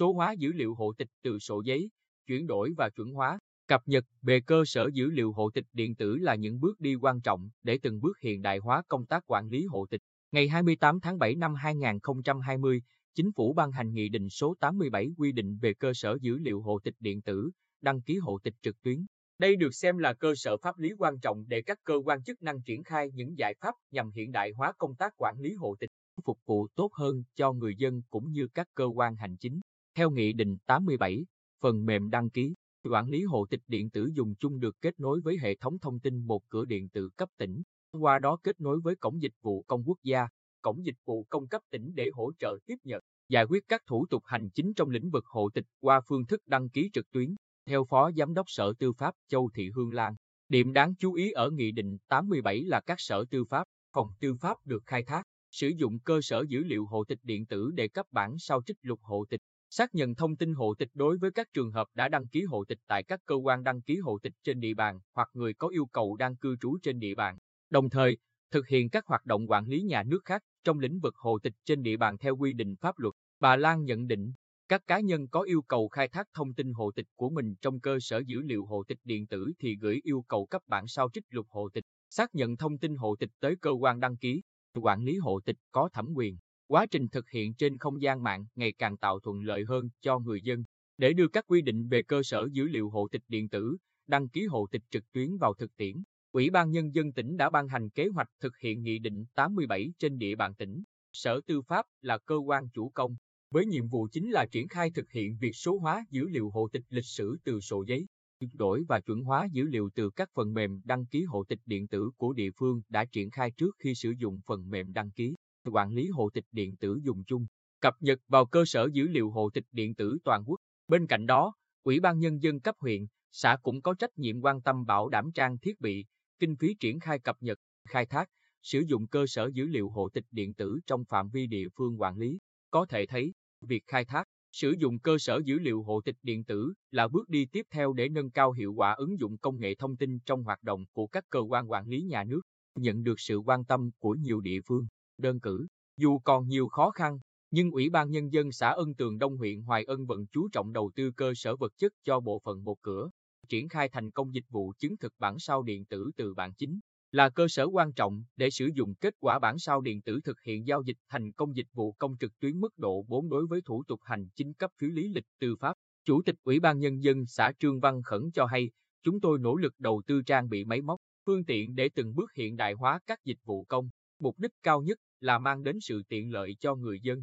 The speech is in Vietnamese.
số hóa dữ liệu hộ tịch từ sổ giấy, chuyển đổi và chuẩn hóa, cập nhật về cơ sở dữ liệu hộ tịch điện tử là những bước đi quan trọng để từng bước hiện đại hóa công tác quản lý hộ tịch. Ngày 28 tháng 7 năm 2020, Chính phủ ban hành Nghị định số 87 quy định về cơ sở dữ liệu hộ tịch điện tử, đăng ký hộ tịch trực tuyến. Đây được xem là cơ sở pháp lý quan trọng để các cơ quan chức năng triển khai những giải pháp nhằm hiện đại hóa công tác quản lý hộ tịch, phục vụ tốt hơn cho người dân cũng như các cơ quan hành chính. Theo Nghị định 87, phần mềm đăng ký, quản lý hộ tịch điện tử dùng chung được kết nối với hệ thống thông tin một cửa điện tử cấp tỉnh, qua đó kết nối với Cổng Dịch vụ Công Quốc gia, Cổng Dịch vụ Công cấp tỉnh để hỗ trợ tiếp nhận, giải quyết các thủ tục hành chính trong lĩnh vực hộ tịch qua phương thức đăng ký trực tuyến. Theo Phó Giám đốc Sở Tư pháp Châu Thị Hương Lan, điểm đáng chú ý ở Nghị định 87 là các sở tư pháp, phòng tư pháp được khai thác, sử dụng cơ sở dữ liệu hộ tịch điện tử để cấp bản sao trích lục hộ tịch, xác nhận thông tin hộ tịch đối với các trường hợp đã đăng ký hộ tịch tại các cơ quan đăng ký hộ tịch trên địa bàn hoặc người có yêu cầu đang cư trú trên địa bàn. Đồng thời, thực hiện các hoạt động quản lý nhà nước khác trong lĩnh vực hộ tịch trên địa bàn theo quy định pháp luật. Bà Lan nhận định, các cá nhân có yêu cầu khai thác thông tin hộ tịch của mình trong cơ sở dữ liệu hộ tịch điện tử thì gửi yêu cầu cấp bản sao trích lục hộ tịch, xác nhận thông tin hộ tịch tới cơ quan đăng ký, quản lý hộ tịch có thẩm quyền. Quá trình thực hiện trên không gian mạng ngày càng tạo thuận lợi hơn cho người dân. Để đưa các quy định về cơ sở dữ liệu hộ tịch điện tử, đăng ký hộ tịch trực tuyến vào thực tiễn, Ủy ban Nhân dân tỉnh đã ban hành kế hoạch thực hiện Nghị định 87 trên địa bàn tỉnh. Sở Tư pháp là cơ quan chủ công, với nhiệm vụ chính là triển khai thực hiện việc số hóa dữ liệu hộ tịch lịch sử từ sổ giấy, chuyển đổi và chuẩn hóa dữ liệu từ các phần mềm đăng ký hộ tịch điện tử của địa phương đã triển khai trước khi sử dụng phần mềm đăng ký, quản lý hộ tịch điện tử dùng chung, cập nhật vào cơ sở dữ liệu hộ tịch điện tử toàn quốc. Bên cạnh đó, Ủy ban Nhân dân cấp huyện, xã cũng có trách nhiệm quan tâm bảo đảm trang thiết bị, kinh phí triển khai cập nhật, khai thác, sử dụng cơ sở dữ liệu hộ tịch điện tử trong phạm vi địa phương quản lý. Có thể thấy, việc khai thác, sử dụng cơ sở dữ liệu hộ tịch điện tử là bước đi tiếp theo để nâng cao hiệu quả ứng dụng công nghệ thông tin trong hoạt động của các cơ quan quản lý nhà nước, nhận được sự quan tâm của nhiều địa phương. Đơn cử, dù còn nhiều khó khăn, nhưng Ủy ban Nhân dân xã Ân Tường Đông huyện Hoài Ân vẫn chú trọng đầu tư cơ sở vật chất cho bộ phận một cửa, triển khai thành công dịch vụ chứng thực bản sao điện tử từ bản chính là cơ sở quan trọng để sử dụng kết quả bản sao điện tử thực hiện giao dịch thành công dịch vụ công trực tuyến mức độ 4 đối với thủ tục hành chính cấp phiếu lý lịch tư pháp. Chủ tịch Ủy ban Nhân dân xã Trương Văn Khẩn cho hay, chúng tôi nỗ lực đầu tư trang bị máy móc, phương tiện để từng bước hiện đại hóa các dịch vụ công. Mục đích cao nhất là mang đến sự tiện lợi cho người dân.